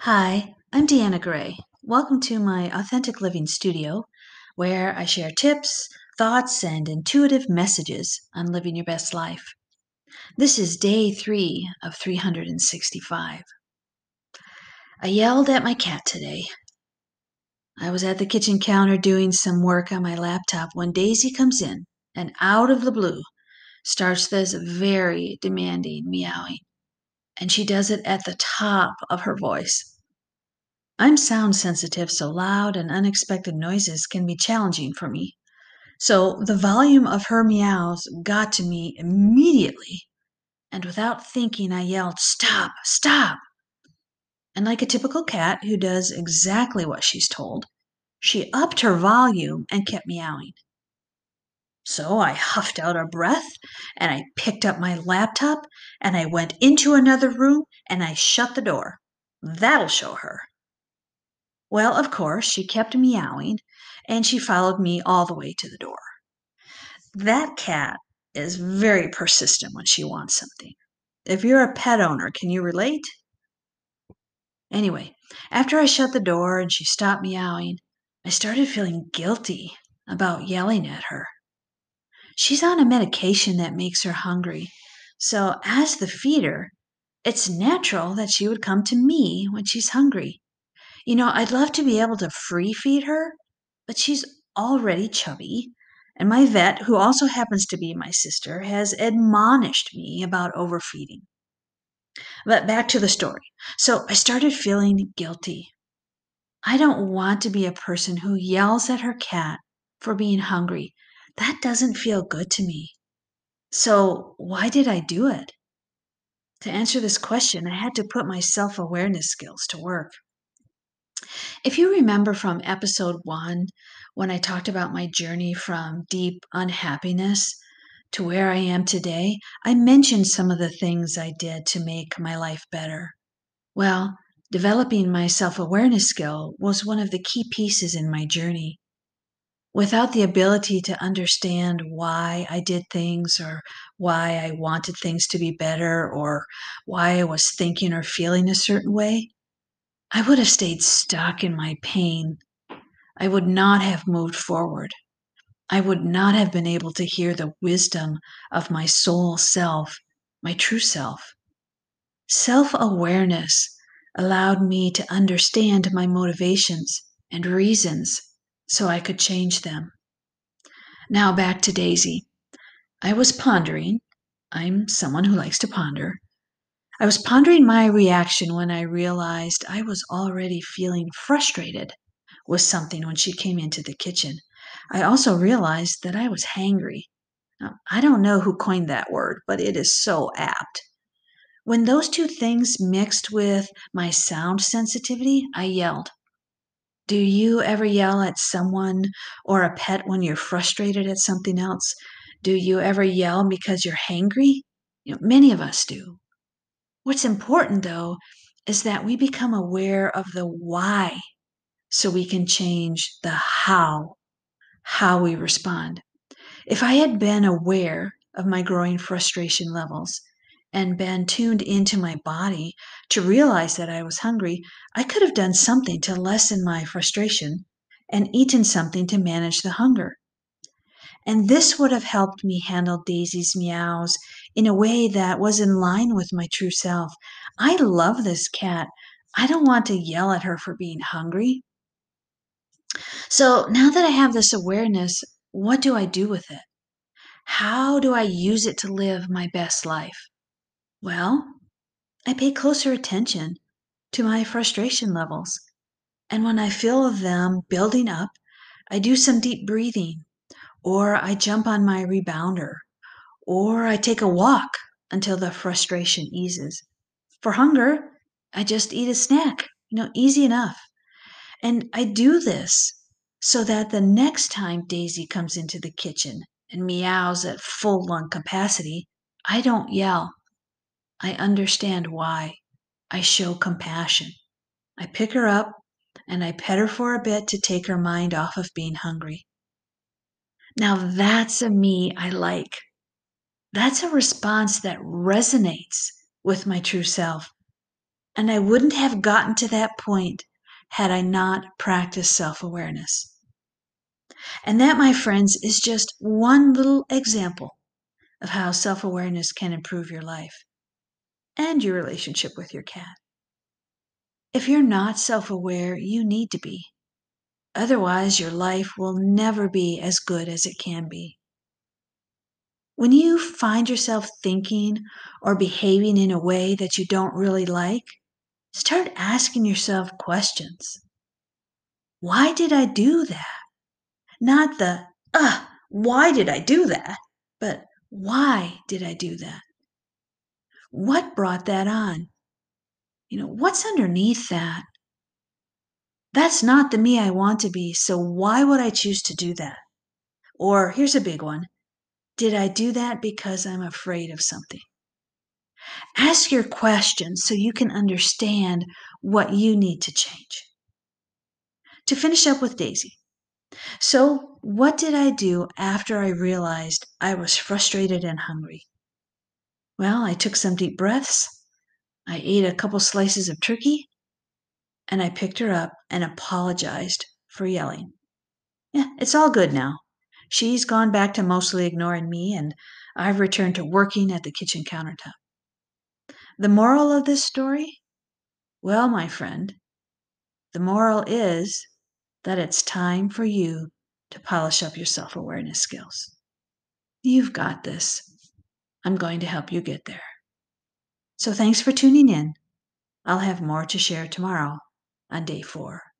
Hi, I'm Deanna Gray. Welcome to my Authentic Living Studio, where I share tips, thoughts, and intuitive messages on living your best life. This is day three of 365. I yelled at my cat today. I was at the kitchen counter doing some work on my laptop when Daisy comes in and out of the blue starts this very demanding meowing. And she does it at the top of her voice. I'm sound sensitive, so loud and unexpected noises can be challenging for me. So the volume of her meows got to me immediately, and without thinking, I yelled, Stop, stop! And like a typical cat who does exactly what she's told, she upped her volume and kept meowing. So I huffed out a breath and I picked up my laptop and I went into another room and I shut the door. That'll show her. Well, of course, she kept meowing, and she followed me all the way to the door. That cat is very persistent when she wants something. If you're a pet owner, can you relate? Anyway, after I shut the door and she stopped meowing, I started feeling guilty about yelling at her. She's on a medication that makes her hungry, so as the feeder, it's natural that she would come to me when she's hungry. You know, I'd love to be able to free feed her, but she's already chubby. And my vet, who also happens to be my sister, has admonished me about overfeeding. But back to the story. So I started feeling guilty. I don't want to be a person who yells at her cat for being hungry. That doesn't feel good to me. So why did I do it? To answer this question, I had to put my self awareness skills to work. If you remember from episode one, when I talked about my journey from deep unhappiness to where I am today, I mentioned some of the things I did to make my life better. Well, developing my self awareness skill was one of the key pieces in my journey. Without the ability to understand why I did things or why I wanted things to be better or why I was thinking or feeling a certain way, I would have stayed stuck in my pain. I would not have moved forward. I would not have been able to hear the wisdom of my soul self, my true self. Self awareness allowed me to understand my motivations and reasons so I could change them. Now back to Daisy. I was pondering. I'm someone who likes to ponder. I was pondering my reaction when I realized I was already feeling frustrated with something when she came into the kitchen. I also realized that I was hangry. Now, I don't know who coined that word, but it is so apt. When those two things mixed with my sound sensitivity, I yelled. Do you ever yell at someone or a pet when you're frustrated at something else? Do you ever yell because you're hangry? You know, many of us do. What's important, though, is that we become aware of the why so we can change the how, how we respond. If I had been aware of my growing frustration levels and been tuned into my body to realize that I was hungry, I could have done something to lessen my frustration and eaten something to manage the hunger. And this would have helped me handle Daisy's meows in a way that was in line with my true self. I love this cat. I don't want to yell at her for being hungry. So now that I have this awareness, what do I do with it? How do I use it to live my best life? Well, I pay closer attention to my frustration levels. And when I feel them building up, I do some deep breathing or I jump on my rebounder, or I take a walk until the frustration eases. For hunger, I just eat a snack, you know, easy enough. And I do this so that the next time Daisy comes into the kitchen and meows at full lung capacity, I don't yell. I understand why. I show compassion. I pick her up and I pet her for a bit to take her mind off of being hungry. Now that's a me I like. That's a response that resonates with my true self. And I wouldn't have gotten to that point had I not practiced self awareness. And that, my friends, is just one little example of how self awareness can improve your life and your relationship with your cat. If you're not self aware, you need to be. Otherwise, your life will never be as good as it can be. When you find yourself thinking or behaving in a way that you don't really like, start asking yourself questions. Why did I do that? Not the, ugh, why did I do that? But why did I do that? What brought that on? You know, what's underneath that? That's not the me I want to be, so why would I choose to do that? Or here's a big one Did I do that because I'm afraid of something? Ask your questions so you can understand what you need to change. To finish up with Daisy. So, what did I do after I realized I was frustrated and hungry? Well, I took some deep breaths. I ate a couple slices of turkey and I picked her up and apologized for yelling. Yeah, it's all good now. She's gone back to mostly ignoring me, and I've returned to working at the kitchen countertop. The moral of this story? Well, my friend, the moral is that it's time for you to polish up your self awareness skills. You've got this. I'm going to help you get there. So thanks for tuning in. I'll have more to share tomorrow on day four.